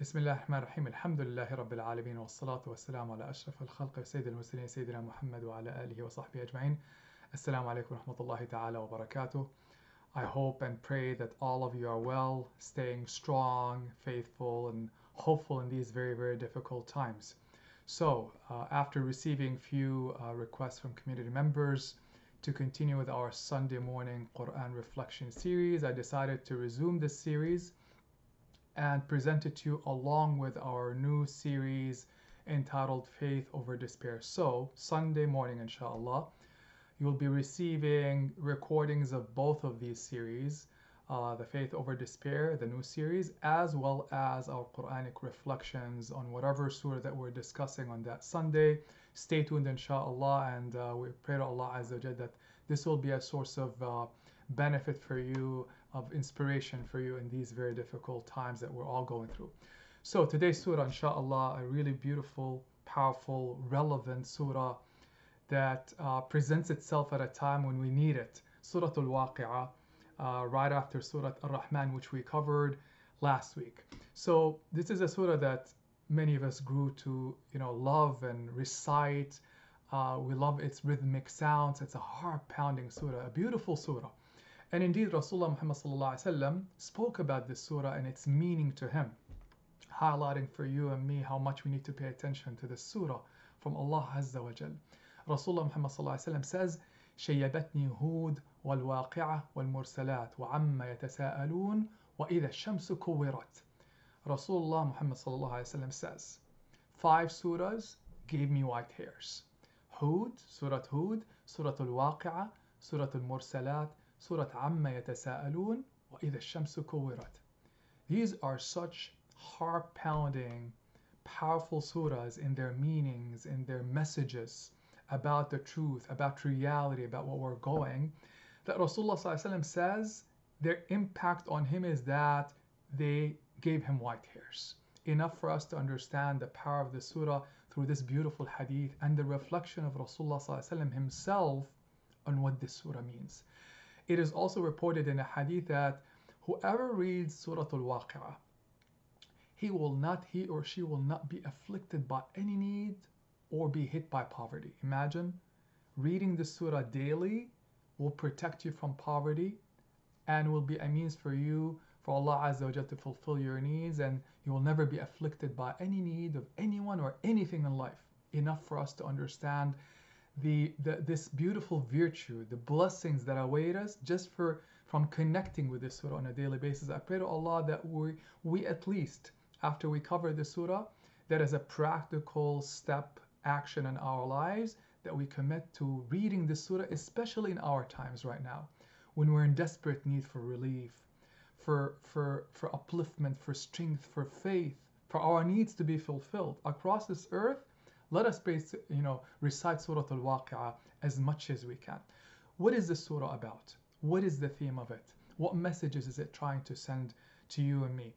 بسم الله الرحمن الرحيم الحمد لله رب العالمين والصلاة والسلام على أشرف الخلق سيد المرسلين سيدنا محمد وعلى آله وصحبه أجمعين السلام عليكم ورحمة الله تعالى وبركاته I hope and pray that all of you are well, staying strong, faithful, and hopeful in these very, very difficult times. So, uh, after receiving few uh, requests from community members to continue with our Sunday morning Quran reflection series, I decided to resume this series and present it to you along with our new series entitled Faith Over Despair. So, Sunday morning, inshallah, you'll be receiving recordings of both of these series uh, The Faith Over Despair, the new series, as well as our Quranic reflections on whatever surah that we're discussing on that Sunday. Stay tuned, inshallah, and uh, we pray to Allah Azza that this will be a source of uh, benefit for you, of inspiration for you in these very difficult times that we're all going through. So, today's surah, inshallah, a really beautiful, powerful, relevant surah that uh, presents itself at a time when we need it. Surah Al Waqi'ah, uh, right after Surah Ar Rahman, which we covered last week. So, this is a surah that many of us grew to you know, love and recite. Uh, we love its rhythmic sounds. It's a heart pounding surah, a beautiful surah. And indeed, Rasulullah Muhammad spoke about this surah and its meaning to him, highlighting for you and me how much we need to pay attention to this surah from Allah Azza wa Jal. Rasulullah Muhammad says, شيبتني هود والواقعة والمرسلات وعما يتساءلون وإذا الشمس كورت. Rasulullah Muhammad says, Five surahs gave me white hairs. Hud, Surah Hud, Surah Al-Waqi'ah, Surah Al-Mursalat, Surah Amma Yatasa'alun, وَإِذَا الشَّمْسُ كُوِّرَتْ These are such heart-pounding, powerful surahs in their meanings, in their messages about the truth, about reality, about what we're going, that Rasulullah says their impact on him is that they gave him white hairs. Enough for us to understand the power of the surah through this beautiful hadith and the reflection of Rasulullah himself on what this surah means. It is also reported in a hadith that whoever reads Surah Al-Waqi'ah, he will not, he or she will not be afflicted by any need or be hit by poverty. Imagine reading the surah daily will protect you from poverty and will be a means for you for Allah Azza wa to fulfill your needs and you will never be afflicted by any need of anyone or anything in life. Enough for us to understand the, the this beautiful virtue, the blessings that await us just for from connecting with this surah on a daily basis. I pray to Allah that we we at least after we cover the surah, that as a practical step action in our lives that we commit to reading the surah, especially in our times right now, when we're in desperate need for relief, for for for upliftment, for strength, for faith, for our needs to be fulfilled across this earth let us base, you know, recite Surah Al-Waqi'ah as much as we can. What is this surah about? What is the theme of it? What messages is it trying to send to you and me?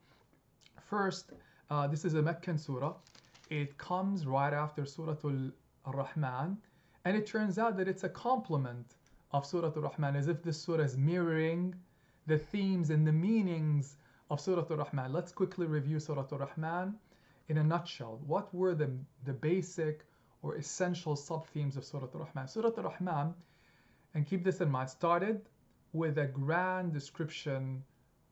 First, uh, this is a Meccan surah. It comes right after Surah Al-Rahman, and it turns out that it's a complement of Surah Al-Rahman, as if this surah is mirroring the themes and the meanings of Surah Al-Rahman. Let's quickly review Surah Al-Rahman in a nutshell, what were the, the basic or essential sub-themes of Surah Al-Rahman? Surah Al-Rahman, and keep this in mind, started with a grand description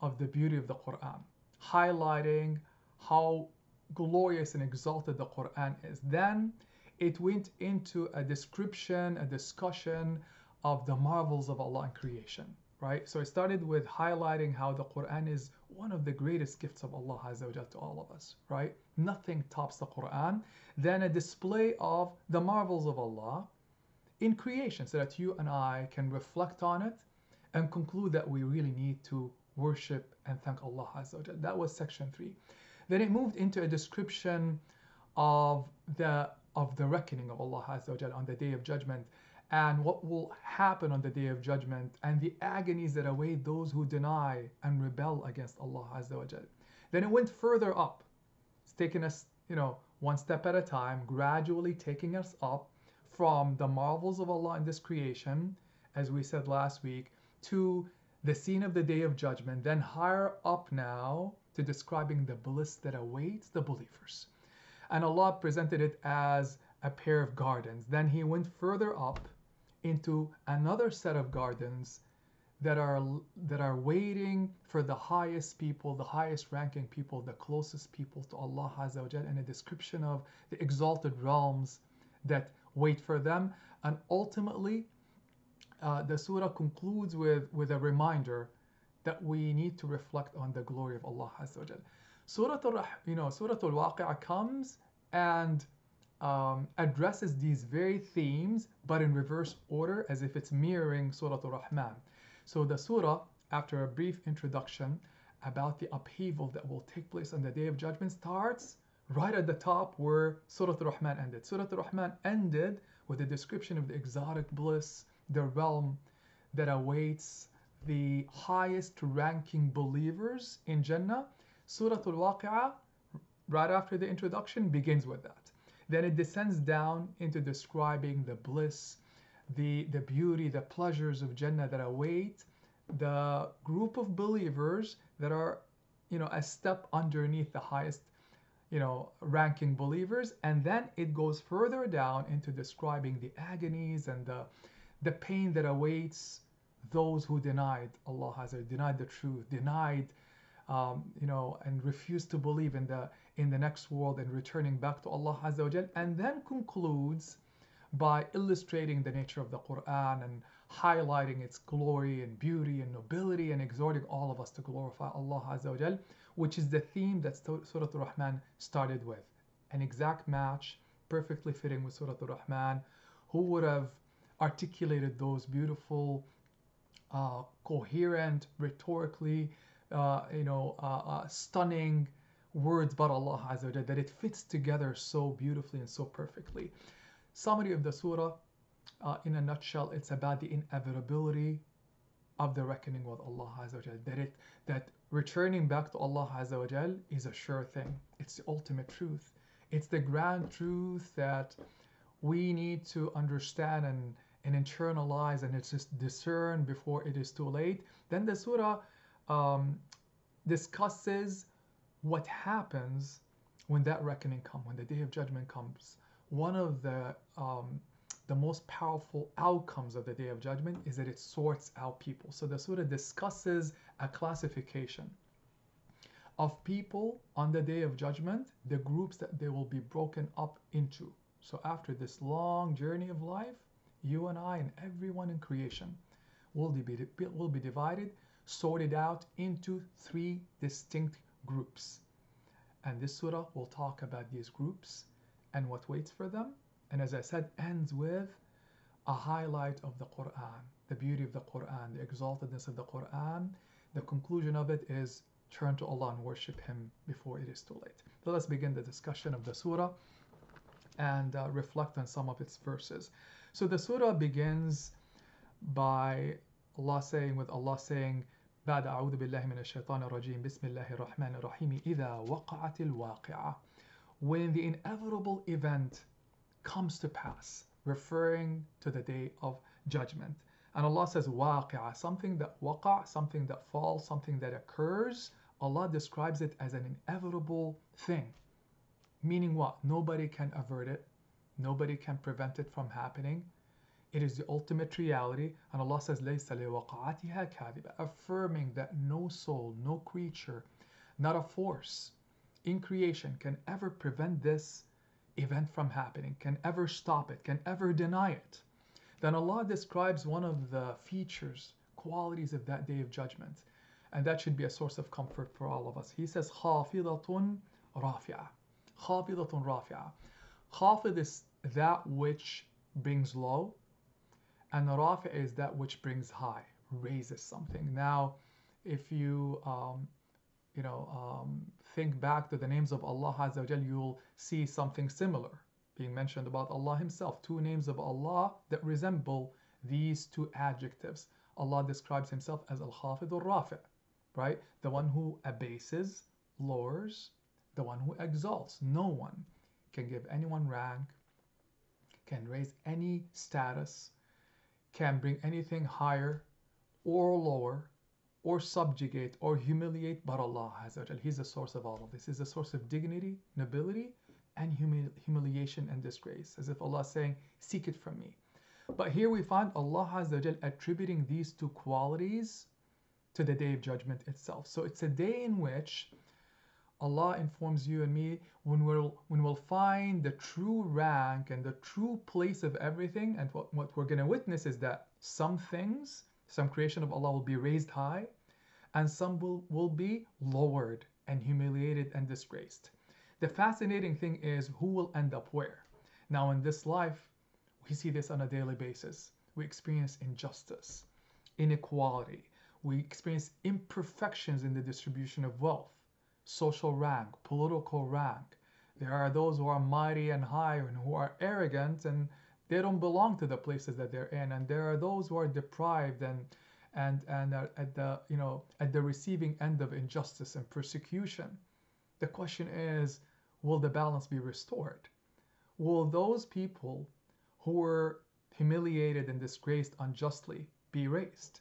of the beauty of the Quran, highlighting how glorious and exalted the Quran is. Then it went into a description, a discussion of the marvels of Allah in creation right? So I started with highlighting how the Quran is one of the greatest gifts of Allah Azza wa to all of us, right? Nothing tops the Quran. Then a display of the marvels of Allah in creation so that you and I can reflect on it and conclude that we really need to worship and thank Allah Azza wa That was section three. Then it moved into a description of the of the reckoning of Allah Azza wa on the day of judgment and what will happen on the day of judgment and the agonies that await those who deny and rebel against Allah Azza wa Jal. Then it went further up. It's taken us, you know, one step at a time, gradually taking us up from the marvels of Allah in this creation, as we said last week, to the scene of the day of judgment. Then higher up now, to describing the bliss that awaits the believers. And Allah presented it as a pair of gardens. Then He went further up into another set of gardens that are that are waiting for the highest people, the highest ranking people, the closest people to Allah Azza wa and a description of the exalted realms that wait for them. And ultimately, uh, the surah concludes with, with a reminder that we need to reflect on the glory of Allah Azza wa. Surah al you know, Surah Al-Waqi'ah comes and um, addresses these very themes, but in reverse order, as if it's mirroring Surah Al-Rahman. So the surah, after a brief introduction about the upheaval that will take place on the Day of Judgment, starts right at the top where Surah Al-Rahman ended. Surah Al-Rahman ended with a description of the exotic bliss, the realm that awaits the highest ranking believers in Jannah. Surah Al-Waqi'ah, right after the introduction, begins with that. Then it descends down into describing the bliss, the, the beauty, the pleasures of Jannah that await the group of believers that are, you know, a step underneath the highest, you know, ranking believers. And then it goes further down into describing the agonies and the, the pain that awaits those who denied Allah has denied the truth, denied, um, you know, and refuse to believe in the in the next world and returning back to Allah Azza wa and then concludes by illustrating the nature of the Quran and highlighting its glory and beauty and nobility and exhorting all of us to glorify Allah Azza wa which is the theme that Surah Al-Rahman started with. An exact match, perfectly fitting with Surah Al-Rahman. Who would have articulated those beautiful, uh, coherent, rhetorically, uh, you know, uh, uh stunning words about Allah Azza wa that it fits together so beautifully and so perfectly. Summary of the surah, uh, in a nutshell, it's about the inevitability of the reckoning with Allah Azza wa That it that returning back to Allah Azza wa is a sure thing. It's the ultimate truth. It's the grand truth that we need to understand and, and internalize and it's just discern before it is too late. Then the surah um, discusses what happens when that reckoning comes, when the day of judgment comes. One of the um, the most powerful outcomes of the day of judgment is that it sorts out people. So the surah discusses a classification of people on the day of judgment, the groups that they will be broken up into. So after this long journey of life, you and I and everyone in creation will be, will be divided, sorted out into three distinct groups. And this surah will talk about these groups and what waits for them. And as I said, ends with a highlight of the Quran, the beauty of the Quran, the exaltedness of the Quran. The conclusion of it is turn to Allah and worship Him before it is too late. So let's begin the discussion of the surah and uh, reflect on some of its verses. So the surah begins by Allah saying, with Allah saying, بعد أعوذ بالله من الشيطان الرجيم بسم الله الرحمن الرحيم إذا وقعت الواقعة when the inevitable event comes to pass referring to the day of judgment and Allah says waqi'ah something that waqa something that falls something that occurs Allah describes it as an inevitable thing meaning what nobody can avert it nobody can prevent it from happening it is the ultimate reality. And Allah says, affirming that no soul, no creature, not a force in creation can ever prevent this event from happening, can ever stop it, can ever deny it. Then Allah describes one of the features, qualities of that day of judgment. And that should be a source of comfort for all of us. He says, خافضة رافعة. خافضة رافعة. خافض is that which brings low, and rafi is that which brings high, raises something. Now, if you um, you know um, think back to the names of Allah Azza wa you'll see something similar being mentioned about Allah Himself. Two names of Allah that resemble these two adjectives. Allah describes Himself as Al-Khafid al-Rafi, right? The one who abases, lowers, the one who exalts. No one can give anyone rank, can raise any status, can bring anything higher or lower or subjugate or humiliate but Allah has Azza He's the source of all of this. He's the source of dignity, nobility, and humi- humiliation and disgrace. As if Allah is saying, Seek it from me. But here we find Allah Azza attributing these two qualities to the day of judgment itself. So it's a day in which Allah informs you and me when we'll when we'll find the true rank and the true place of everything and what, what we're gonna witness is that some things, some creation of Allah will be raised high and some will, will be lowered and humiliated and disgraced. The fascinating thing is who will end up where. Now in this life, we see this on a daily basis. We experience injustice, inequality, we experience imperfections in the distribution of wealth social rank, political rank. There are those who are mighty and high and who are arrogant and they don't belong to the places that they're in. And there are those who are deprived and and and are at the you know at the receiving end of injustice and persecution. The question is, will the balance be restored? Will those people who were humiliated and disgraced unjustly be raised?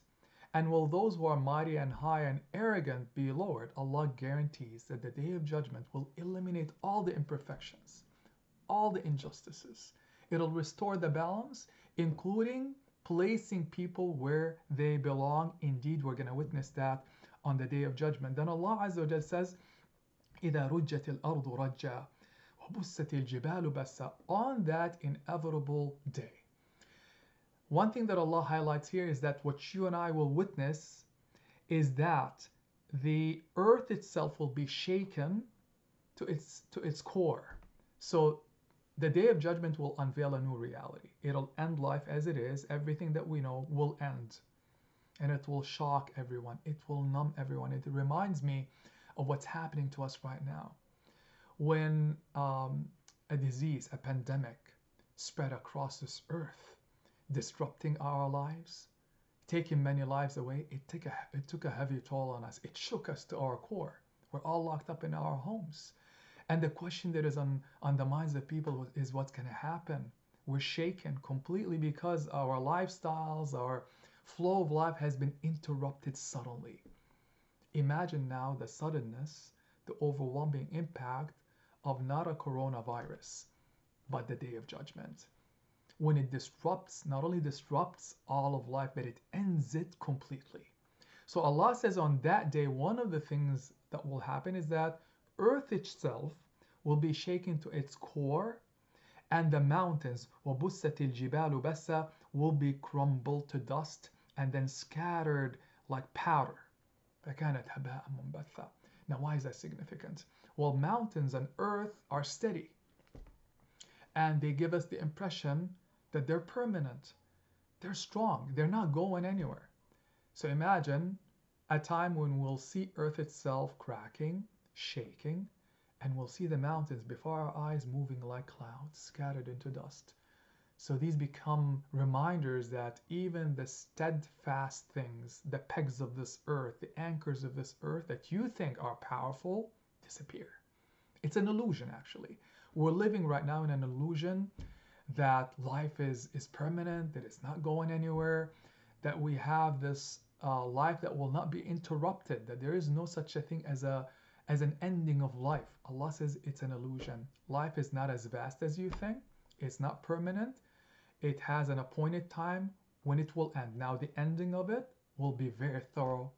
And will those who are mighty and high and arrogant be lowered? Allah guarantees that the day of judgment will eliminate all the imperfections, all the injustices. It'll restore the balance, including placing people where they belong. Indeed, we're going to witness that on the day of judgment. Then Allah Azza wa says, إِذَا رُجَّتِ الْأَرْضُ رَجَّا وَبُسَّتِ الْجِبَالُ بَسَّا On that inevitable day. One thing that Allah highlights here is that what you and I will witness is that the earth itself will be shaken to its to its core. So the day of judgment will unveil a new reality. It'll end life as it is. Everything that we know will end. And it will shock everyone. It will numb everyone. It reminds me of what's happening to us right now. When um, a disease, a pandemic, spread across this earth, disrupting our lives, taking many lives away, it took a, it took a heavy toll on us. It shook us to our core. We're all locked up in our homes. And the question that is on, on the minds of people is what's going to happen? We're shaken completely because our lifestyles, our flow of life has been interrupted suddenly. Imagine now the suddenness, the overwhelming impact of not a coronavirus, but the day of judgment when it disrupts, not only disrupts all of life, but it ends it completely. So Allah says on that day, one of the things that will happen is that earth itself will be shaken to its core and the mountains will be crumbled to dust and then scattered like powder. Now why is that significant? Well, mountains and earth are steady and they give us the impression that they're permanent. They're strong. They're not going anywhere. So imagine a time when we'll see Earth itself cracking, shaking, and we'll see the mountains before our eyes moving like clouds scattered into dust. So these become reminders that even the steadfast things, the pegs of this earth, the anchors of this earth that you think are powerful, disappear. It's an illusion, actually. We're living right now in an illusion that life is is permanent, that it's not going anywhere, that we have this uh, life that will not be interrupted, that there is no such a thing as a as an ending of life. Allah says it's an illusion. Life is not as vast as you think. It's not permanent. It has an appointed time when it will end. Now the ending of it will be very thorough,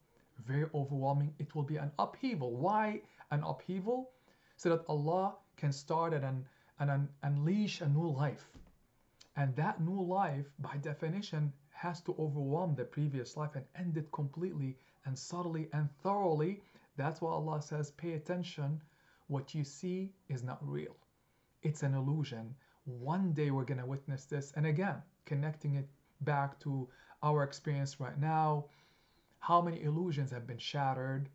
very overwhelming. It will be an upheaval. Why an upheaval? So that Allah can start and, and unleash a new life and that new life, by definition, has to overwhelm the previous life and end it completely and subtly and thoroughly. That's why Allah says, pay attention. What you see is not real, it's an illusion. One day we're going to witness this. And again, connecting it back to our experience right now, how many illusions have been shattered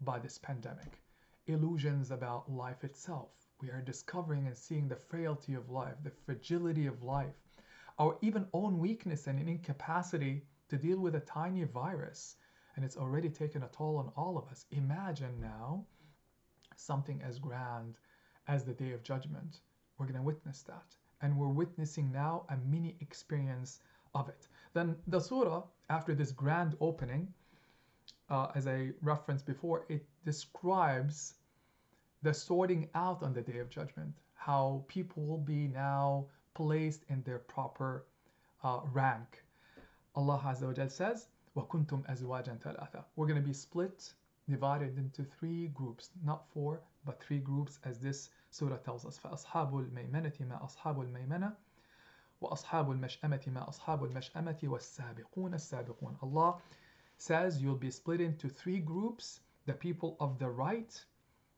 by this pandemic? Illusions about life itself. We are discovering and seeing the frailty of life, the fragility of life, our even own weakness and incapacity to deal with a tiny virus. And it's already taken a toll on all of us. Imagine now something as grand as the Day of Judgment. We're going to witness that. And we're witnessing now a mini experience of it. Then the surah, after this grand opening, uh, as I referenced before, it describes the sorting out on the day of judgment, how people will be now placed in their proper uh, rank. Allah Azza wa says, وَكُنْتُمْ أَزْوَاجًا ثَلَاثًا We're going to be split, divided into three groups, not four, but three groups as this surah tells us. فَأَصْحَابُ الْمَيْمَنَةِ مَا أَصْحَابُ الْمَيْمَنَةِ وأصحاب المشأمة ما أصحاب المشأمة والسابقون السابقون Allah says you'll be split into three groups the people of the right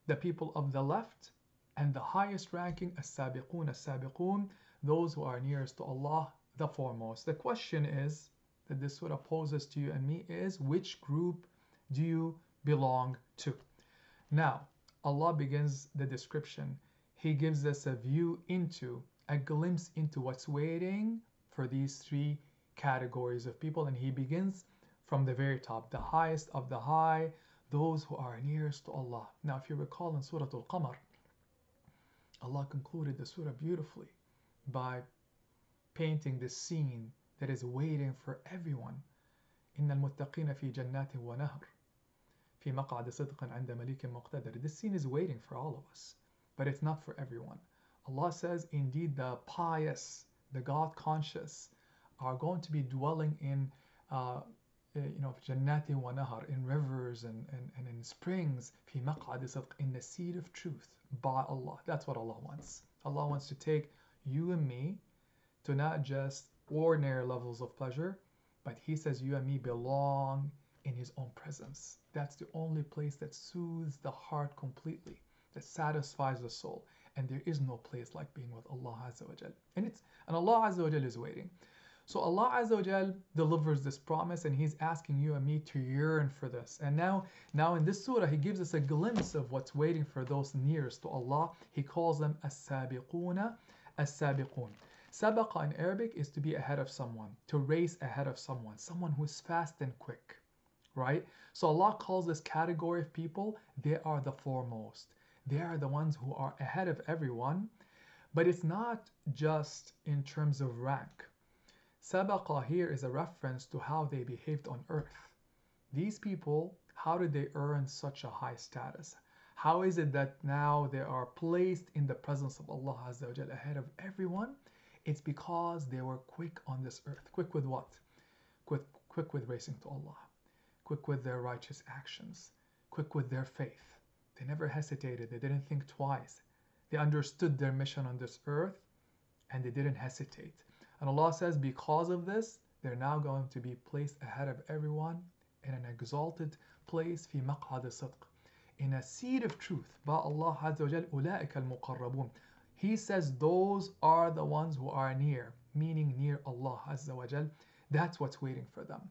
the people of the left, and the highest ranking, as-sabiqun, as-sabiqun, those who are nearest to Allah, the foremost. The question is that this sort of poses to you and me is which group do you belong to? Now, Allah begins the description. He gives us a view into, a glimpse into what's waiting for these three categories of people, and He begins from the very top, the highest of the high, those who are nearest to Allah. Now, if you recall in Surah Al Qamar, Allah concluded the surah beautifully by painting this scene that is waiting for everyone. إن المتقين في جنات ونهر في مقعد صدق عند مليك مقتدر. This scene is waiting for all of us, but it's not for everyone. Allah says, indeed, the pious, the God conscious, are going to be dwelling in, uh, uh, you know, jannati wa nahar, in rivers and, and, and in springs, fi maq'ad in the seed of truth by Allah. That's what Allah wants. Allah wants to take you and me to not just ordinary levels of pleasure, but He says you and me belong in His own presence. That's the only place that soothes the heart completely, that satisfies the soul and there is no place like being with Allah Azza wa Jal. And it's and Allah Azza wa Jal is waiting. So Allah Azza delivers this promise and He's asking you and me to yearn for this. And now, now in this surah, He gives us a glimpse of what's waiting for those nearest to Allah. He calls them as-sabiquna, as-sabiqun. Sabaqa in Arabic is to be ahead of someone, to race ahead of someone, someone who is fast and quick, right? So Allah calls this category of people, they are the foremost. They are the ones who are ahead of everyone. But it's not just in terms of rank. Sabaqa here is a reference to how they behaved on earth. These people, how did they earn such a high status? How is it that now they are placed in the presence of Allah Azza wa ahead of everyone? It's because they were quick on this earth. Quick with what? Quick, quick with racing to Allah. Quick with their righteous actions. Quick with their faith they never hesitated, they didn't think twice. They understood their mission on this earth and they didn't hesitate. And Allah says, because of this, they're now going to be placed ahead of everyone in an exalted place, في مقعد صدق, in a seat of truth. By Allah Azza wa Jal, أولئك المقربون. He says those are the ones who are near, meaning near Allah Azza wa Jal. That's what's waiting for them.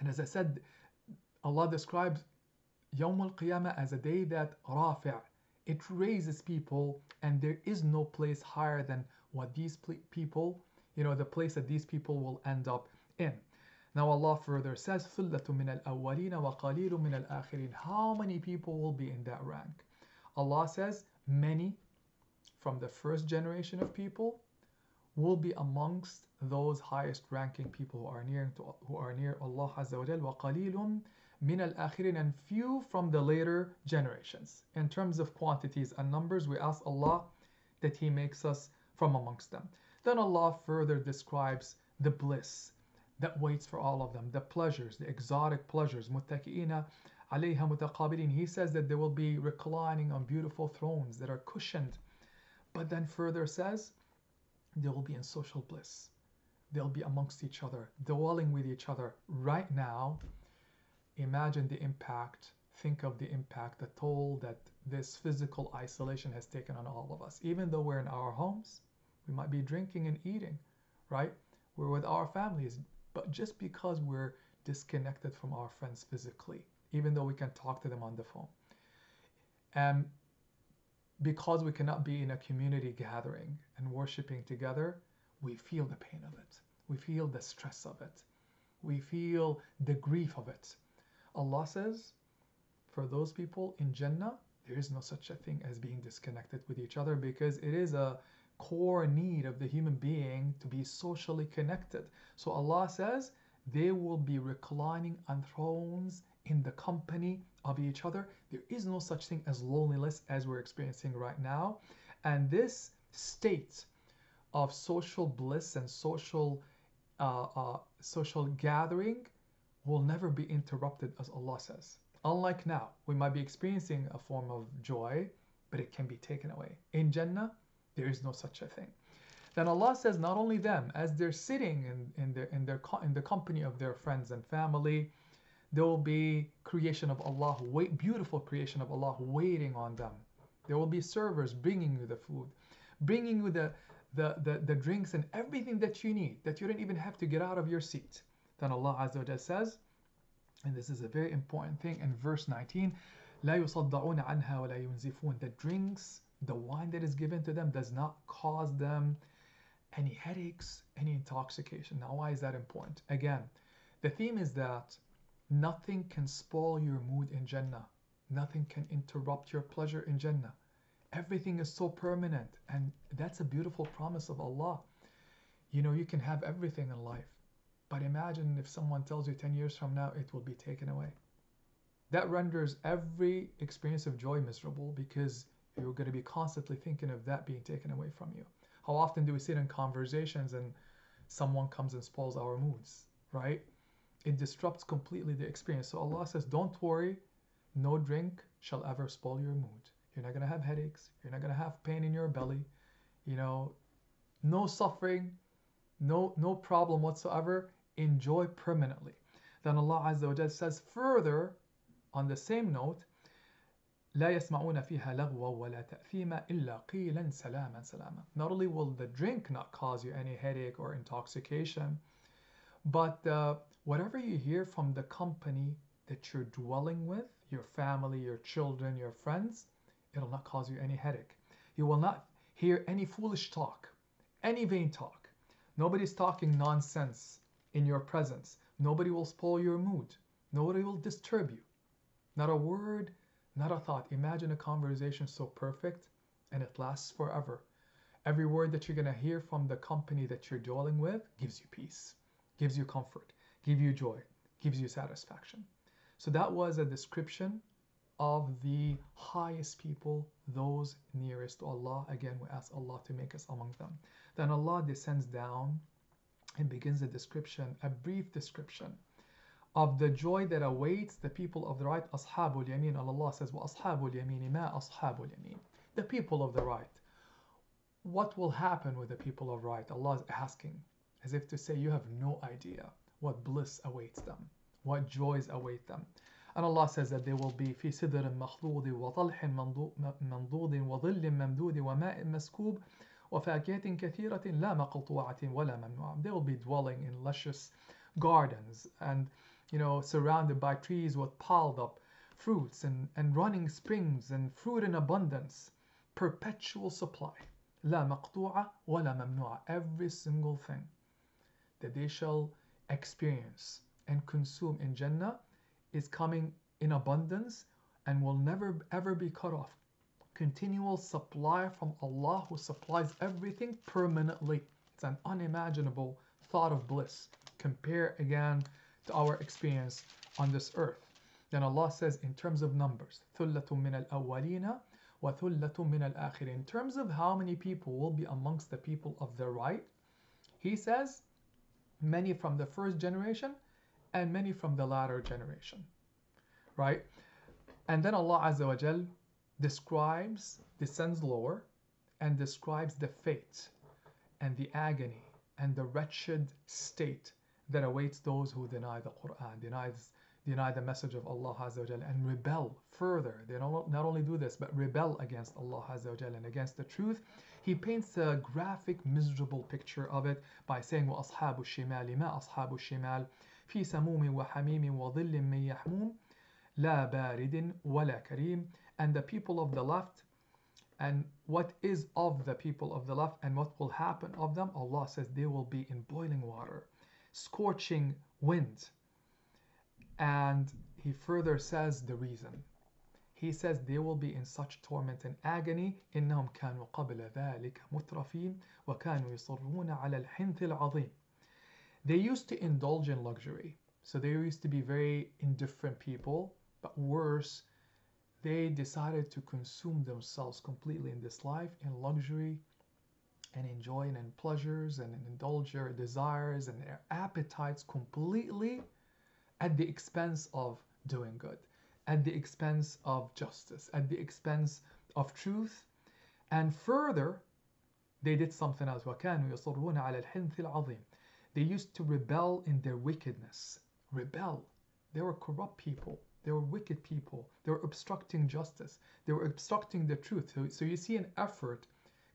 And as I said, Allah describes Yawm al-Qiyamah as a day that rafi' it raises people and there is no place higher than what these people, you know, the place that these people will end up in. Now Allah further says, ثُلَّةٌ مِنَ الْأَوَّلِينَ وَقَلِيلٌ مِنَ الْآخِرِينَ How many people will be in that rank? Allah says, many from the first generation of people will be amongst those highest ranking people who are near to, who are near Allah Azza wa Jal, وَقَلِيلٌ min al-akhirin and few from the later generations. In terms of quantities and numbers, we ask Allah that He makes us from amongst them. Then Allah further describes the bliss that waits for all of them, the pleasures, the exotic pleasures. Muttaki'ina alayha. He says that they will be reclining on beautiful thrones that are cushioned. But then further says, they will be in social bliss. They'll be amongst each other, dwelling with each other right now imagine the impact, think of the impact, the toll that this physical isolation has taken on all of us. Even though we're in our homes, we might be drinking and eating, right? We're with our families, but just because we're disconnected from our friends physically, even though we can talk to them on the phone. And because we cannot be in a community gathering and worshiping together, we feel the pain of it. We feel the stress of it. We feel the grief of it. Allah says, for those people in Jannah, there is no such a thing as being disconnected with each other because it is a core need of the human being to be socially connected. So Allah says they will be reclining on thrones in the company of each other. There is no such thing as loneliness as we're experiencing right now. And this state of social bliss and social uh, uh, social gathering will never be interrupted, as Allah says. Unlike now, we might be experiencing a form of joy, but it can be taken away. In Jannah, there is no such a thing. Then Allah says, not only them, as they're sitting in, in, their, in, their, in the company of their friends and family, there will be creation of Allah, wait, beautiful creation of Allah waiting on them. There will be servers bringing you the food, bringing you the, the, the, the drinks and everything that you need, that you don't even have to get out of your seat. Then Allah Azza wa says, and this is a very important thing in verse 19, لا يصدعون عنها ولا ينزفون. The drinks, the wine that is given to them does not cause them any headaches, any intoxication. Now, why is that important? Again, the theme is that nothing can spoil your mood in Jannah. Nothing can interrupt your pleasure in Jannah. Everything is so permanent, and that's a beautiful promise of Allah. You know, you can have everything in life, but imagine if someone tells you 10 years from now it will be taken away. That renders every experience of joy miserable because you're going to be constantly thinking of that being taken away from you. How often do we sit in conversations and someone comes and spoils our moods, right? It disrupts completely the experience. So Allah says, Don't worry, no drink shall ever spoil your mood. You're not going to have headaches. You're not going to have pain in your belly. You know, no suffering, no, no problem whatsoever. Enjoy permanently. Then Allah Azza wa says further on the same note, لا يسمعون فيها لغوا ولا تأثيما إلا قيلا سلاما سلاما. Not only will the drink not cause you any headache or intoxication, but uh, whatever you hear from the company that you're dwelling with, your family, your children, your friends, it'll not cause you any headache. You will not hear any foolish talk, any vain talk. Nobody's talking nonsense in your presence. Nobody will spoil your mood. Nobody will disturb you. Not a word not a thought. Imagine a conversation so perfect and it lasts forever. Every word that you're going to hear from the company that you're dealing with gives you peace, gives you comfort, gives you joy, gives you satisfaction. So that was a description of the highest people, those nearest to Allah. Again, we ask Allah to make us among them. Then Allah descends down and begins a description, a brief description of the joy that awaits the people of the right أصحاب اليمين and Allah says وأصحاب اليمين ما أصحاب اليمين the people of the right what will happen with the people of right Allah is asking as if to say you have no idea what bliss awaits them what joys await them and Allah says that they will be في سدر مخضود وطلح منضود وظل ممدود وماء مسكوب وفاكهة كثيرة لا مقطوعة ولا ممنوعة they will be dwelling in luscious gardens and you know, surrounded by trees with piled up fruits and, and running springs and fruit in abundance, perpetual supply. لا مقطوعة ولا ممنوعة. Every single thing that they shall experience and consume in Jannah is coming in abundance and will never ever be cut off. Continual supply from Allah who supplies everything permanently. It's an unimaginable thought of bliss. Compare again to our experience on this earth. Then Allah says in terms of numbers, ثُلَّةٌ مِنَ الْأَوَّلِينَ وَثُلَّةٌ مِنَ الْآخِرِينَ In terms of how many people will be amongst the people of the right, He says many from the first generation and many from the latter generation. Right? And then Allah Azza wa Jal describes, descends lower, and describes the fate and the agony and the wretched state that awaits those who deny the Quran, denies, deny the message of Allah Azza wa and rebel further. They don't not only do this, but rebel against Allah Azza wa and against the truth. He paints a graphic, miserable picture of it by saying, وَأَصْحَابُ الشِّمَالِ مَا أَصْحَابُ الشِّمَالِ فِي سَمُومٍ وَحَمِيمٍ وَظِلٍّ مِّن يَحْمُومٍ لَا بَارِدٍ وَلَا كَرِيمٍ And the people of the left, and what is of the people of the left and what will happen of them, Allah says they will be in boiling water scorching wind. And he further says the reason. He says they will be in such torment and agony إنهم كانوا قبل ذلك مترفين وكانوا يصرون على الحنث العظيم They used to indulge in luxury. So they used to be very indifferent people, but worse, they decided to consume themselves completely in this life in luxury and enjoying and pleasures and indulge their desires and their appetites completely at the expense of doing good, at the expense of justice, at the expense of truth. And further, they did something else. وَكَانُوا يَصُرُّونَ عَلَى الْحِنْثِ الْعَظِيمِ They used to rebel in their wickedness. Rebel. They were corrupt people. They were wicked people. They were obstructing justice. They were obstructing the truth. So, so you see an effort,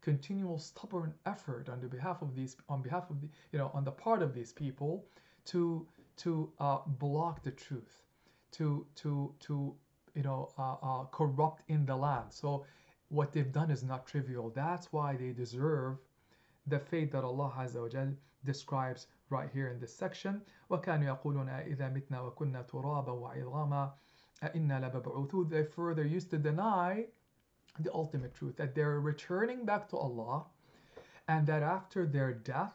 continual stubborn effort on the behalf of these, on behalf of the, you know, on the part of these people, to to uh, block the truth, to to to you know uh, uh, corrupt in the land. So what they've done is not trivial. That's why they deserve the fate that Allah Azza wa Jal describes right here in this section. وَكَانُوا يَقُولُونَ إِذَا مِتْنَا وَكُنَّا تُرَابًا وَعِظَامًا أَإِنَّا لَمَبْعُوثُونَ They further used to deny the ultimate truth, that they're returning back to Allah and that after their death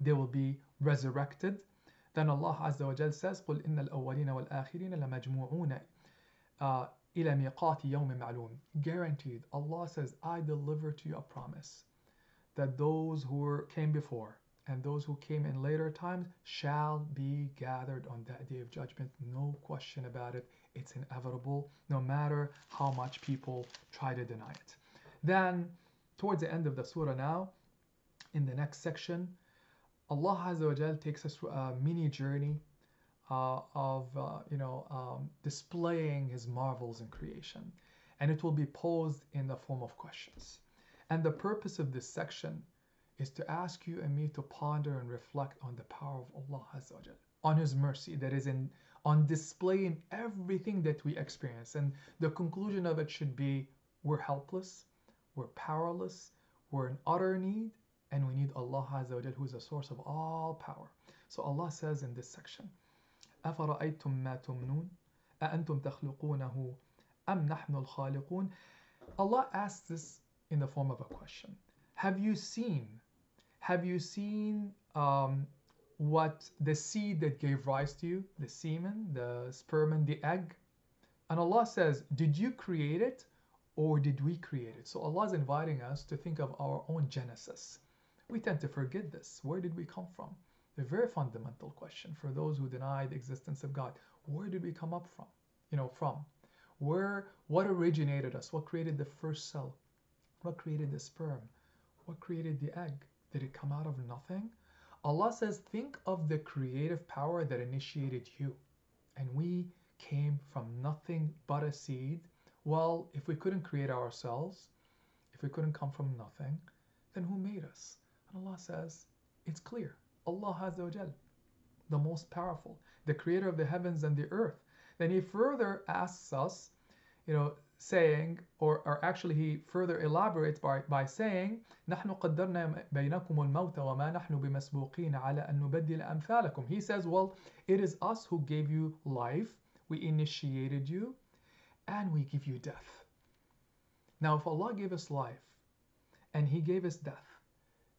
they will be resurrected. Then Allah Azza wa Jal says, قُلْ إِنَّ الْأَوَّلِينَ وَالْآخِرِينَ لَمَجْمُوعُونَ uh, إِلَى مِيقَاتِ يَوْمٍ مَعْلُومٍ Guaranteed, Allah says, I deliver to you a promise that those who were, came before and those who came in later times shall be gathered on that day of judgment. No question about it. It's inevitable, no matter how much people try to deny it. Then, towards the end of the surah now, in the next section, Allah Azza wa takes us a mini journey uh, of uh, you know um, displaying His marvels in creation, and it will be posed in the form of questions. And the purpose of this section is to ask you and me to ponder and reflect on the power of Allah Azza wa Jal, on His mercy that is in on display in everything that we experience. And the conclusion of it should be we're helpless, we're powerless, we're in utter need, and we need Allah Azza wa Jal, who is the source of all power. So Allah says in this section, أَفَرَأَيْتُم مَا تُمْنُونَ أَأَنْتُمْ تَخْلُقُونَهُ أَمْ نَحْنُ الْخَالِقُونَ Allah asks this in the form of a question. Have you seen have you seen um, what the seed that gave rise to you, the semen, the sperm, and the egg? And Allah says, Did you create it or did we create it? So Allah is inviting us to think of our own genesis. We tend to forget this. Where did we come from? A very fundamental question for those who deny the existence of God. Where did we come up from? You know, from where what originated us? What created the first cell? What created the sperm? What created the egg? Did it come out of nothing? Allah says, think of the creative power that initiated you. And we came from nothing but a seed. Well, if we couldn't create ourselves, if we couldn't come from nothing, then who made us? And Allah says, it's clear. Allah Azza wa Jal, the most powerful, the creator of the heavens and the earth. Then he further asks us, you know, saying, or, or actually he further elaborates by, by saying, نحن قدرنا بينكم الموت وما نحن بمسبوقين على أن نبدل أمثالكم. He says, well, it is us who gave you life, we initiated you, and we give you death. Now, if Allah gave us life and He gave us death,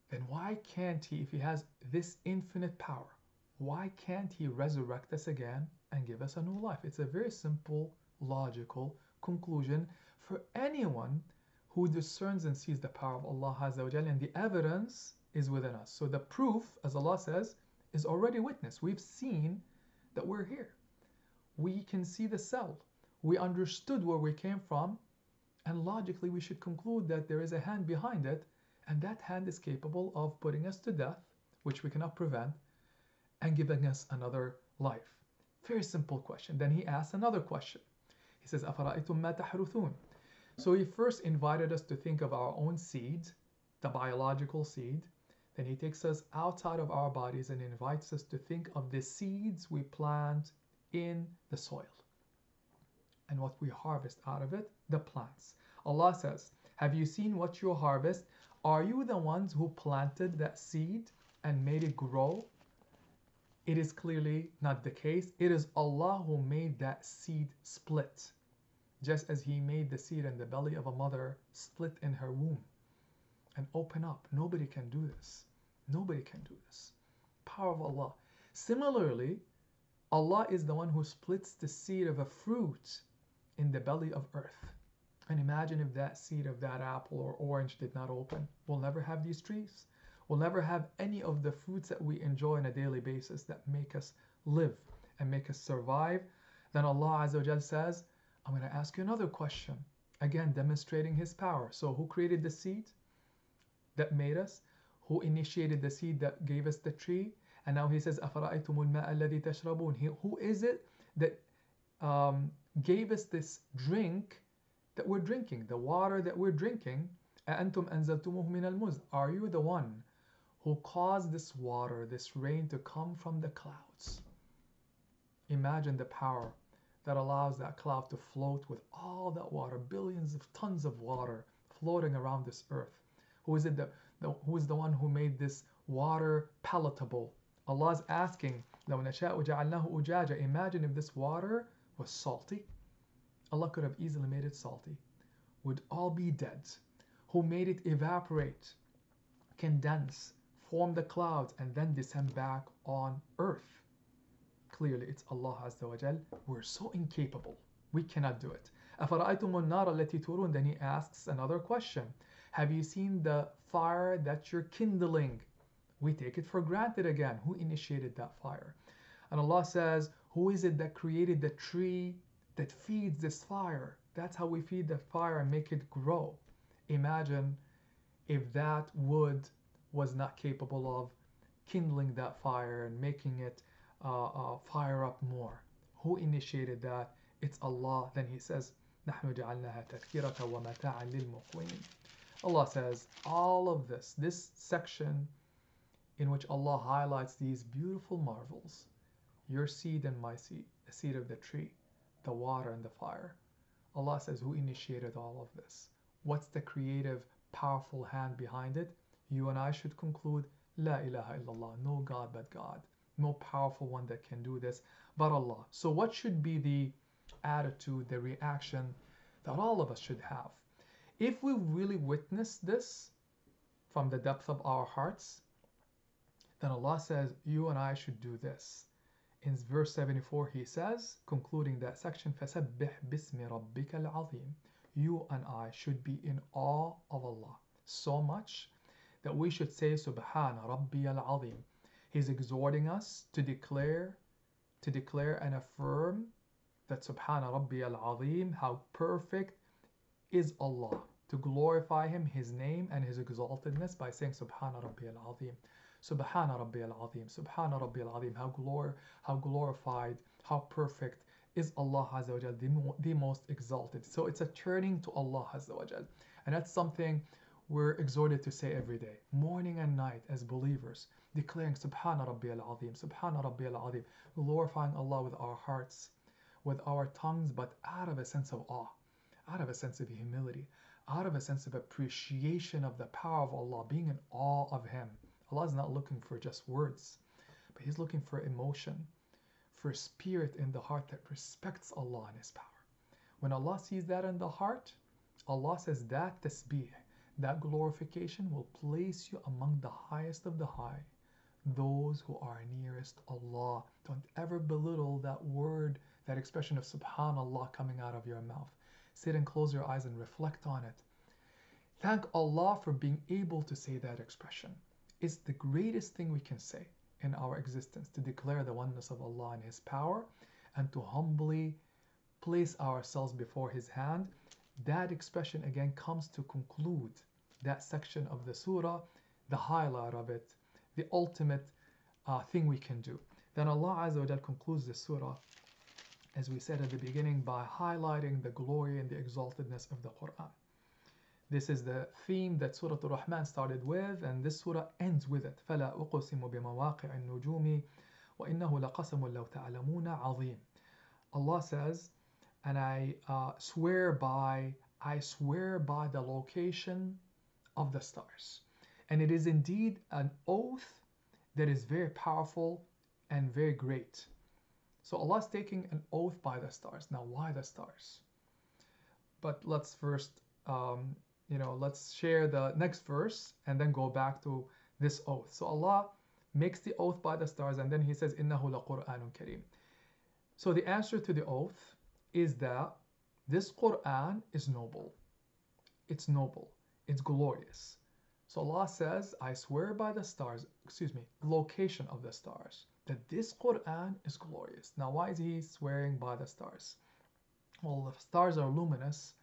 then why can't He, if He has this infinite power, why can't He resurrect us again and give us a new life? It's a very simple, logical conclusion for anyone who discerns and sees the power of Allah Azza wa and the evidence is within us. So the proof, as Allah says, is already witnessed. We've seen that we're here. We can see the cell. We understood where we came from, and logically we should conclude that there is a hand behind it, and that hand is capable of putting us to death, which we cannot prevent, and giving us another life. Very simple question. Then he asks another question. He says, أَفَرَأَيْتُم مَا تَحْرُثُونَ So he first invited us to think of our own seed, the biological seed. Then he takes us outside of our bodies and invites us to think of the seeds we plant in the soil. And what we harvest out of it, the plants. Allah says, Have you seen what you harvest? Are you the ones who planted that seed and made it grow? it is clearly not the case. It is Allah who made that seed split just as he made the seed in the belly of a mother split in her womb and open up. Nobody can do this. Nobody can do this. Power of Allah. Similarly, Allah is the one who splits the seed of a fruit in the belly of earth. And imagine if that seed of that apple or orange did not open. We'll never have these trees. We'll never have any of the fruits that we enjoy on a daily basis that make us live and make us survive. Then Allah Azza wa says, I'm going to ask you another question. Again, demonstrating His power. So, who created the seed that made us? Who initiated the seed that gave us the tree? And now He says, أَفَرَأَيْتُمُ الْمَاءَ الَّذِي تَشْرَبُونَ Who is it that um, gave us this drink that we're drinking, the water that we're drinking? أَأَنْتُمْ أَنزَلْتُمُهُ مِنَ الْمُزْ Are you the one who caused this water, this rain to come from the clouds? Imagine the power that allows that cloud to float with all that water, billions of tons of water floating around this earth. Who is it that the, who is the one who made this water palatable? Allah is asking, Imagine if this water was salty. Allah could have easily made it salty. Would all be dead. Who made it evaporate, condense, form the clouds, and then descend back on earth? clearly it's Allah Azza wa Jal. We're so incapable. We cannot do it. Then he asks another question. Have you seen the fire that you're kindling? We take it for granted again. Who initiated that fire? And Allah says, Who is it that created the tree that feeds this fire? That's how we feed the fire and make it grow. Imagine if that wood was not capable of kindling that fire and making it uh, uh, fire up more. Who initiated that? It's Allah. Then He says, نحن جعلناها تذكرة ومتاعا للمقوين. Allah says all of this, this section in which Allah highlights these beautiful marvels, your seed and my seed, the seed of the tree, the water and the fire. Allah says, who initiated all of this? What's the creative, powerful hand behind it? You and I should conclude, La ilaha illallah, no God but God no powerful one that can do this but Allah. So, what should be the attitude, the reaction that all of us should have? If we really witness this from the depth of our hearts, then Allah says, You and I should do this. In verse 74, He says, concluding that section, فَسَبِّحْ بِاسْمِ رَبِّكَ الْعَظِيمِ You and I should be in awe of Allah so much that we should say, Subhana Rabbi al-Azim. He's exhorting us to declare, to declare and affirm that Subhana Rabbi al-Azim, how perfect is Allah, to glorify Him, His name and His exaltedness by saying Subhana Rabbi al-Azim. Subhana Rabbi al-Azim, Subhana Rabbi al-Azim, how, glor- how glorified, how perfect is Allah Azza wa Jal, the, the most exalted. So it's a turning to Allah Azza wa Jal. And that's something we're exhorted to say every day, morning and night as believers declaring Subhana Rabbi al Azim, Subhana Rabbi al Azim, glorifying Allah with our hearts, with our tongues, but out of a sense of awe, out of a sense of humility, out of a sense of appreciation of the power of Allah, being in awe of Him. Allah is not looking for just words, but He's looking for emotion, for spirit in the heart that respects Allah and His power. When Allah sees that in the heart, Allah says that tasbih, that glorification will place you among the highest of the high those who are nearest Allah. Don't ever belittle that word, that expression of subhanallah coming out of your mouth. Sit and close your eyes and reflect on it. Thank Allah for being able to say that expression. It's the greatest thing we can say in our existence to declare the oneness of Allah and His power and to humbly place ourselves before His hand. That expression again comes to conclude that section of the surah, the highlight of it, the ultimate uh, thing we can do. Then Allah Azza wa concludes the surah, as we said at the beginning, by highlighting the glory and the exaltedness of the Quran. This is the theme that Surah Al-Rahman started with, and this surah ends with it. فَلَا أُقْسِمُ بِمَوَاقِعِ النُّجُومِ وَإِنَّهُ لَقَسَمٌ لَوْ تَعْلَمُونَ عَظِيمٌ Allah says, and I uh, swear by, I swear by the location of the stars. And it is indeed an oath that is very powerful and very great. So Allah is taking an oath by the stars. Now, why the stars? But let's first, um, you know, let's share the next verse and then go back to this oath. So Allah makes the oath by the stars and then He says, إِنَّهُ لَقُرْآنٌ كَرِيمٌ So the answer to the oath is that this Quran is noble. It's noble. It's glorious. So Allah says, I swear by the stars, excuse me, location of the stars, that this Quran is glorious. Now, why is he swearing by the stars? Well, the stars are luminous,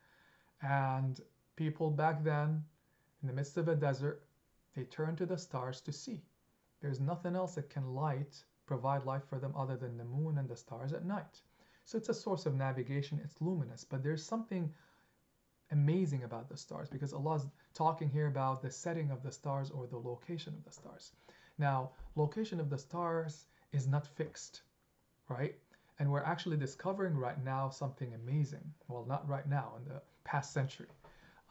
and people back then, in the midst of a desert, they turned to the stars to see. There's nothing else that can light, provide light for them other than the moon and the stars at night. So it's a source of navigation, it's luminous, but there's something amazing about the stars because Allah's talking here about the setting of the stars or the location of the stars. Now, location of the stars is not fixed, right? And we're actually discovering right now something amazing. Well, not right now, in the past century.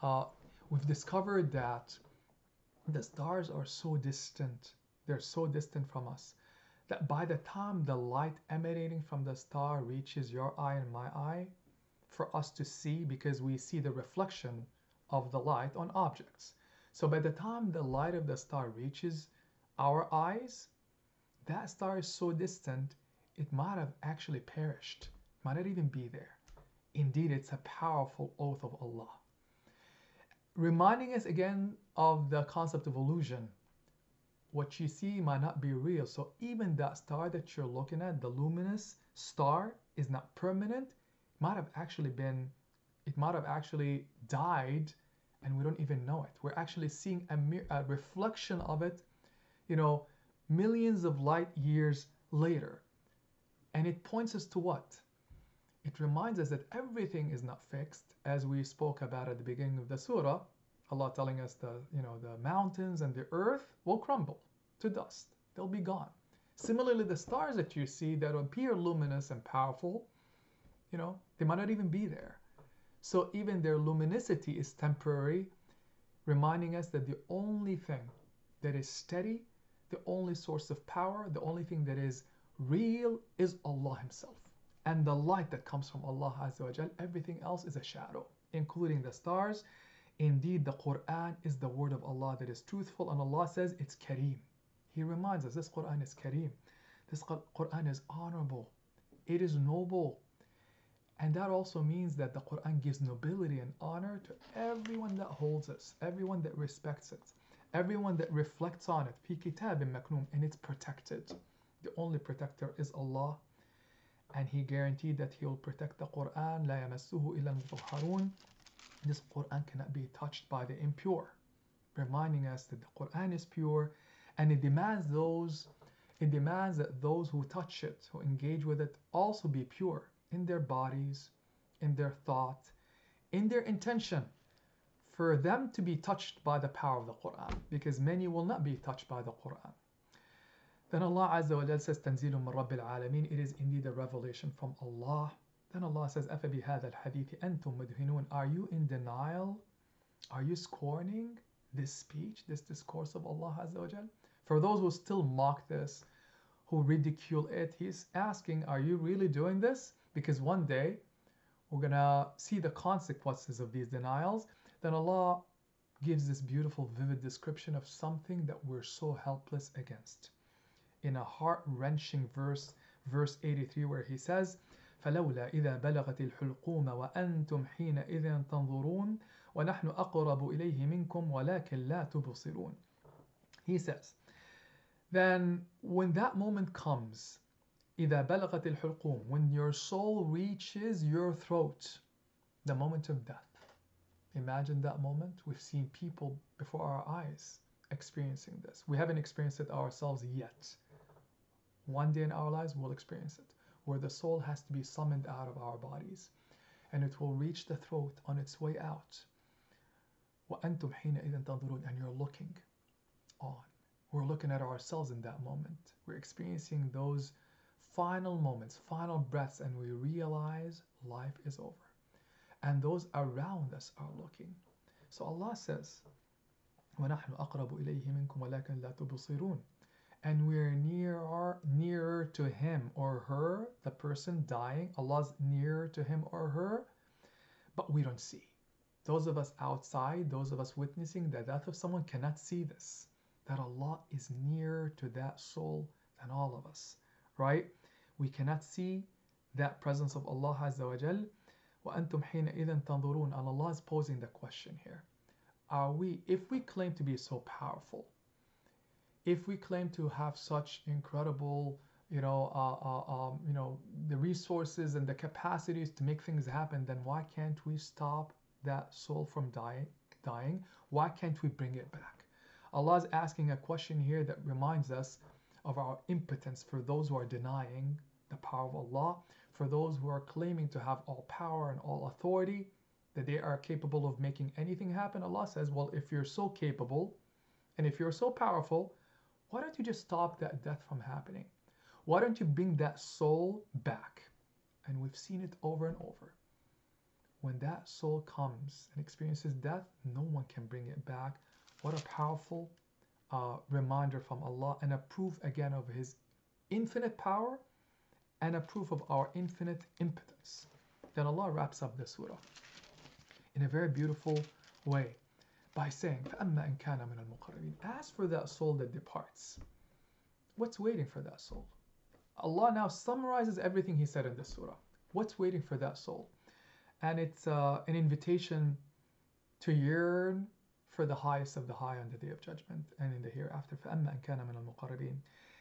Uh, we've discovered that the stars are so distant, they're so distant from us, that by the time the light emanating from the star reaches your eye and my eye, for us to see because we see the reflection of the light on objects. So by the time the light of the star reaches our eyes, that star is so distant, it might have actually perished, might not even be there. Indeed, it's a powerful oath of Allah. Reminding us again of the concept of illusion. What you see might not be real. So even that star that you're looking at, the luminous star, is not permanent. Might have actually been, it might have actually died and we don't even know it. We're actually seeing a, a reflection of it, you know, millions of light years later. And it points us to what? It reminds us that everything is not fixed, as we spoke about at the beginning of the surah. Allah telling us the you know the mountains and the earth will crumble to dust. They'll be gone. Similarly, the stars that you see that appear luminous and powerful, you know, they might not even be there. So even their luminosity is temporary, reminding us that the only thing that is steady, the only source of power, the only thing that is real is Allah Himself. And the light that comes from Allah Azza everything else is a shadow, including the stars. Indeed, the Quran is the word of Allah that is truthful, and Allah says it's Kareem. He reminds us this Quran is Kareem. This Quran is honorable. It is noble. And that also means that the Quran gives nobility and honor to everyone that holds it, everyone that respects it, everyone that reflects on it. Fi kitabim maknum, and it's protected. The only protector is Allah. And He guaranteed that He will protect the Quran. لا يمسه إلا المطهرون. This Quran cannot be touched by the impure, reminding us that the Quran is pure, and it demands those. It demands that those who touch it, who engage with it, also be pure in their bodies, in their thought, in their intention, for them to be touched by the power of the Quran, because many will not be touched by the Quran. Then Allah Azza wa Jal says, تنزيل من رب العالمين. It is indeed a revelation from Allah. Then Allah says, أفبهذا الحديث أنتم مدهنون. Are you in denial? Are you scorning this speech, this discourse of Allah Azza wa Jal? For those who still mock this, who ridicule it, He's asking, Are you really doing this? Because one day we're gonna see the consequences of these denials. Then Allah gives this beautiful, vivid description of something that we're so helpless against in a heart-wrenching verse, verse 83, where he says, فلولا إذا بلغت الحلقوم وأنتم حينئذ تنظرون ونحن أقرب إليه منكم ولكن لا تبصرون. He says, then when that moment comes, إذا بلغت الحلقوم, when your soul reaches your throat, the moment of death. Imagine that moment. We've seen people before our eyes experiencing this. We haven't experienced it ourselves yet. One day in our lives, we'll experience it, where the soul has to be summoned out of our bodies, and it will reach the throat on its way out. وَأَنْتُمْ حِينَئِذٍ تَنظُرُونَ And you're looking on. We're looking at ourselves in that moment. We're experiencing those final moments, final breaths, and we realize life is over. And those around us are looking. So Allah says, وَنَحْنُ أَقْرَبُ إِلَيْهِ مِنْكُمْ وَلَكِنْ لَا تُبْصِرُونَ and we're nearer nearer to him or her the person dying allah's nearer to him or her but we don't see those of us outside those of us witnessing the death of someone cannot see this that allah is nearer to that soul than all of us right we cannot see that presence of Allah Azza wa Jal. وَأَنْتُمْ حِينَئِذٍ تَنظُرُونَ And Allah is posing the question here. Are we, if we claim to be so powerful, if we claim to have such incredible, you know, uh, uh, um, you know, the resources and the capacities to make things happen, then why can't we stop that soul from dying? Dying? Why can't we bring it back? Allah is asking a question here that reminds us of our impotence for those who are denying the power of Allah, for those who are claiming to have all power and all authority, that they are capable of making anything happen. Allah says, Well, if you're so capable and if you're so powerful, why don't you just stop that death from happening? Why don't you bring that soul back? And we've seen it over and over. When that soul comes and experiences death, no one can bring it back. What a powerful uh, reminder from Allah and a proof again of His infinite power and a proof of our infinite impotence. Then Allah wraps up the surah in a very beautiful way by saying, فَأَمَّا إِن كَانَ مِنَ الْمُقَرَّبِينَ As for that soul that departs, what's waiting for that soul? Allah now summarizes everything He said in this surah. What's waiting for that soul? And it's uh, an invitation to yearn for the highest of the high on the day of judgment and in the hereafter. فَأَمَّا إِن كَانَ مِنَ الْمُقَرَّبِينَ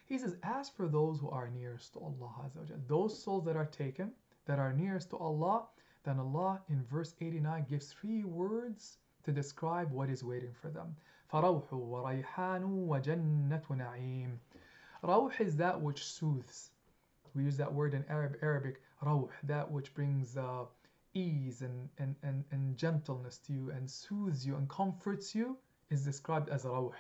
He says, as for those who are nearest to Allah Azza those souls that are taken, that are nearest to Allah, then Allah in verse 89 gives three words to describe what is waiting for them. فَرَوْحُ وَرَيْحَانُ وَجَنَّةُ نَعِيمٍ Rawh is that which soothes. We use that word in Arab, Arabic, rawh, that which brings uh, ease and, and, and, and gentleness to you and soothes you and comforts you is described as rawh.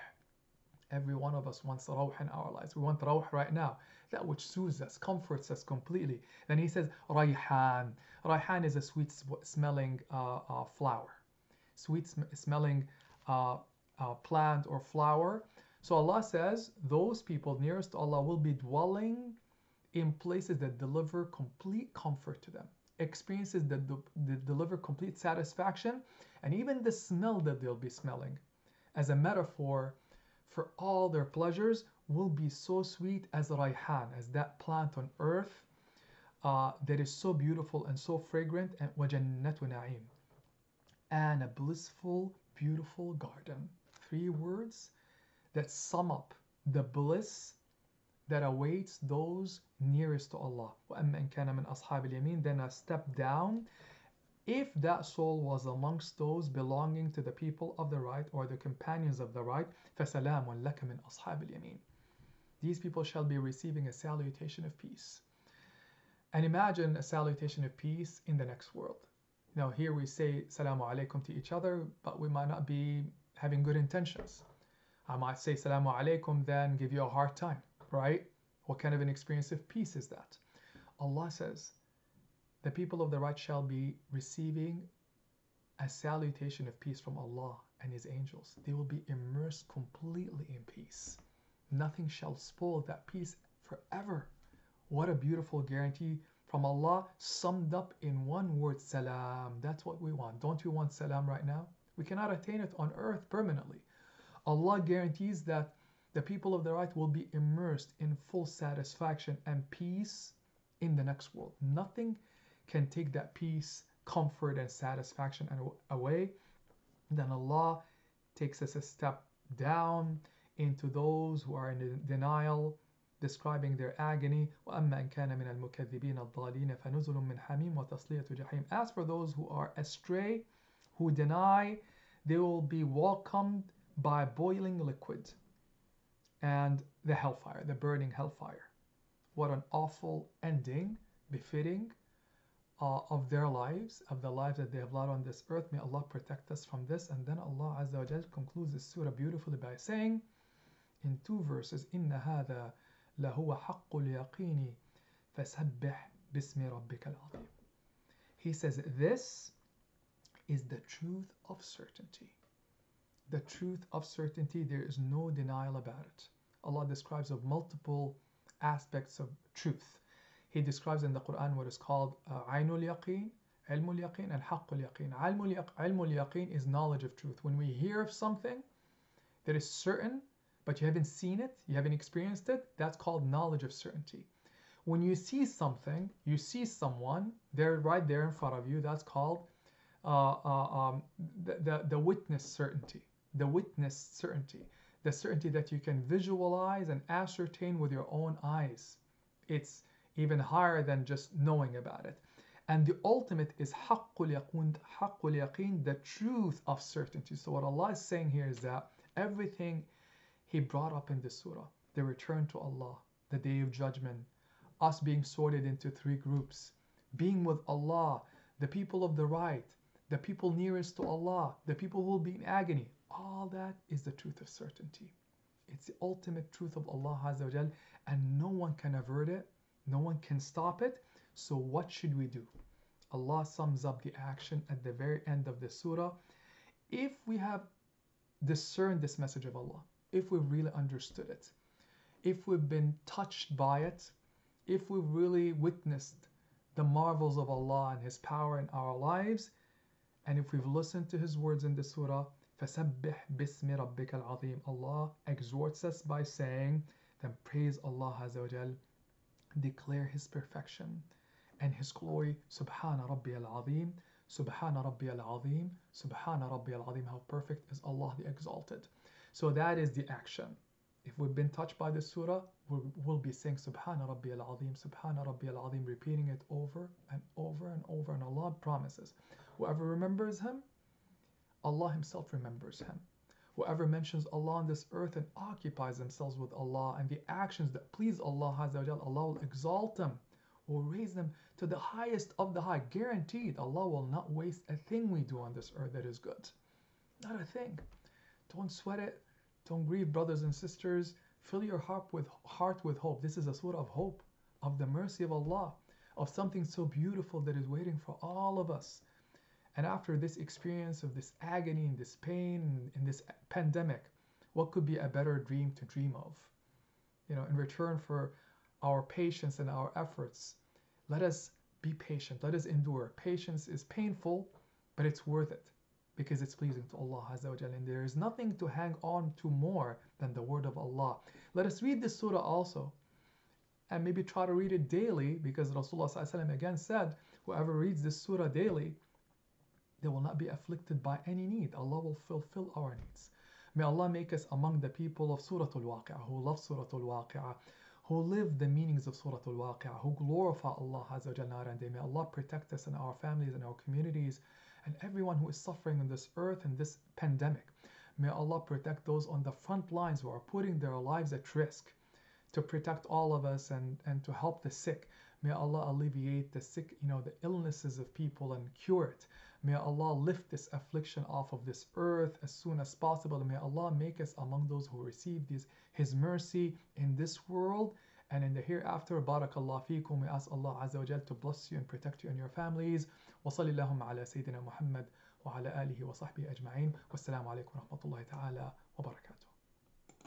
Every one of us wants rawh in our lives. We want rawh right now. That which soothes us, comforts us completely. Then he says rayhan. Rayhan is a sweet smelling uh, uh, flower. Sweet sm smelling uh, uh, plant or flower. So Allah says those people nearest to Allah will be dwelling in places that deliver complete comfort to them experiences that, that deliver complete satisfaction, and even the smell that they'll be smelling as a metaphor for all their pleasures will be so sweet as rayhan, as that plant on earth uh, that is so beautiful and so fragrant, and وَجَنَّةُ نَعِيمٍ and a blissful, beautiful garden. Three words that sum up the bliss that awaits those nearest to Allah. وَأَمَّا إِن كَانَ مِنْ أَصْحَابِ الْيَمِينَ Then a step down if that soul was amongst those belonging to the people of the right or the companions of the right, فَسَلَامٌ لَكَ مِنْ أَصْحَابِ الْيَمِينَ These people shall be receiving a salutation of peace. And imagine a salutation of peace in the next world. Now here we say Salamu Alaikum to each other, but we might not be having good intentions. I might say Salamu Alaikum, then give you a hard time right? What kind of an experience of peace is that? Allah says, the people of the right shall be receiving a salutation of peace from Allah and His angels. They will be immersed completely in peace. Nothing shall spoil that peace forever. What a beautiful guarantee from Allah, summed up in one word salam. That's what we want. Don't we want salam right now? We cannot attain it on earth permanently. Allah guarantees that the people of the right will be immersed in full satisfaction and peace in the next world. Nothing can take that peace, comfort, and satisfaction away. Then Allah takes us a step down into those who are in denial, describing their agony. As for those who are astray, who deny, they will be welcomed by boiling liquid and the hellfire, the burning hellfire. What an awful ending, befitting uh, of their lives, of the lives that they have led on this earth. May Allah protect us from this. And then Allah Azza wa Jal concludes this surah beautifully by saying in two verses, إِنَّ هَذَا لَهُوَ حَقُّ الْيَقِينِ فَسَبِّحْ بِاسْمِ رَبِّكَ الْعَظِيمِ He says, this is the truth of certainty. The truth of certainty, there is no denial about it. Allah describes of multiple aspects of truth. He describes in the Quran what is called uh, Ainul Yaqeen, Ilmul Yaqeen, and Haqqul Yaqeen. Ilmul Yaqeen is knowledge of truth. When we hear of something that is certain, but you haven't seen it, you haven't experienced it, that's called knowledge of certainty. when you see something, you see someone, they're right there in front of you. That's called uh, uh, um, the, the, the witness certainty. The witness certainty. The certainty that you can visualize and ascertain with your own eyes. It's even higher than just knowing about it. And the ultimate is haqqul yaqeen, the truth of certainty. So what Allah is saying here is that everything He brought up in this surah, the return to Allah, the day of judgment, us being sorted into three groups, being with Allah, the people of the right, the people nearest to Allah, the people who will be in agony. All that is the truth of certainty. It's the ultimate truth of Allah Azza wa and no one can avert it, no one can stop it. So what should we do? Allah sums up the action at the very end of the surah. If we have discerned this message of Allah, if we've really understood it, if we've been touched by it, if we've really witnessed the marvels of Allah and His power in our lives, and if we've listened to His words in the surah, فَسَبِّحْ بِاسْمِ رَبِّكَ الْعَظِيمِ Allah exhorts us by saying, then praise Allah Azza wa Jal, declare His perfection and His glory. Subhana Rabbi al-Azim, Subhana Rabbi al-Azim, Subhana Rabbi al-Azim. How perfect is Allah the Exalted. So that is the action. If we've been touched by the surah, we'll, we'll be saying Subhana Rabbi al-Azim, Subhana Rabbi al-Azim, repeating it over and over and over. And Allah promises, whoever remembers Him, Allah Himself remembers him. Whoever mentions Allah on this earth and occupies themselves with Allah and the actions that please Allah Allah will exalt them, will raise them to the highest of the high. Guaranteed, Allah will not waste a thing we do on this earth that is good. Not a thing. Don't sweat it. Don't grieve, brothers and sisters. Fill your heart with heart with hope. This is a surah of hope, of the mercy of Allah, of something so beautiful that is waiting for all of us. And after this experience of this agony and this pain and this pandemic, what could be a better dream to dream of? You know, in return for our patience and our efforts, let us be patient. Let us endure. Patience is painful, but it's worth it because it's pleasing to Allah Azza wa And there is nothing to hang on to more than the word of Allah. Let us read this surah also and maybe try to read it daily because Rasulullah again said, whoever reads this surah daily, they will not be afflicted by any need. Allah will fulfill our needs. May Allah make us among the people of Surah Al-Waqi'ah who love Surah Al-Waqi'ah, who live the meanings of Surah Al-Waqi'ah, who glorify Allah Azza wa Jalla and may Allah protect us and our families and our communities and everyone who is suffering on this earth in this pandemic. May Allah protect those on the front lines who are putting their lives at risk to protect all of us and, and to help the sick. May Allah alleviate the sick, you know, the illnesses of people and cure it. May Allah lift this affliction off of this earth as soon as possible. May Allah make us among those who receive these, His mercy in this world and in the hereafter. Barakallah feekum. We ask Allah Azza wa Jal to bless you and protect you and your families. Wa sallallahu ala Sayyidina Muhammad wa ala alihi wa sahbihi ajma'in. Wassalamu alaikum wa rahmatullahi ta'ala wa barakatuh.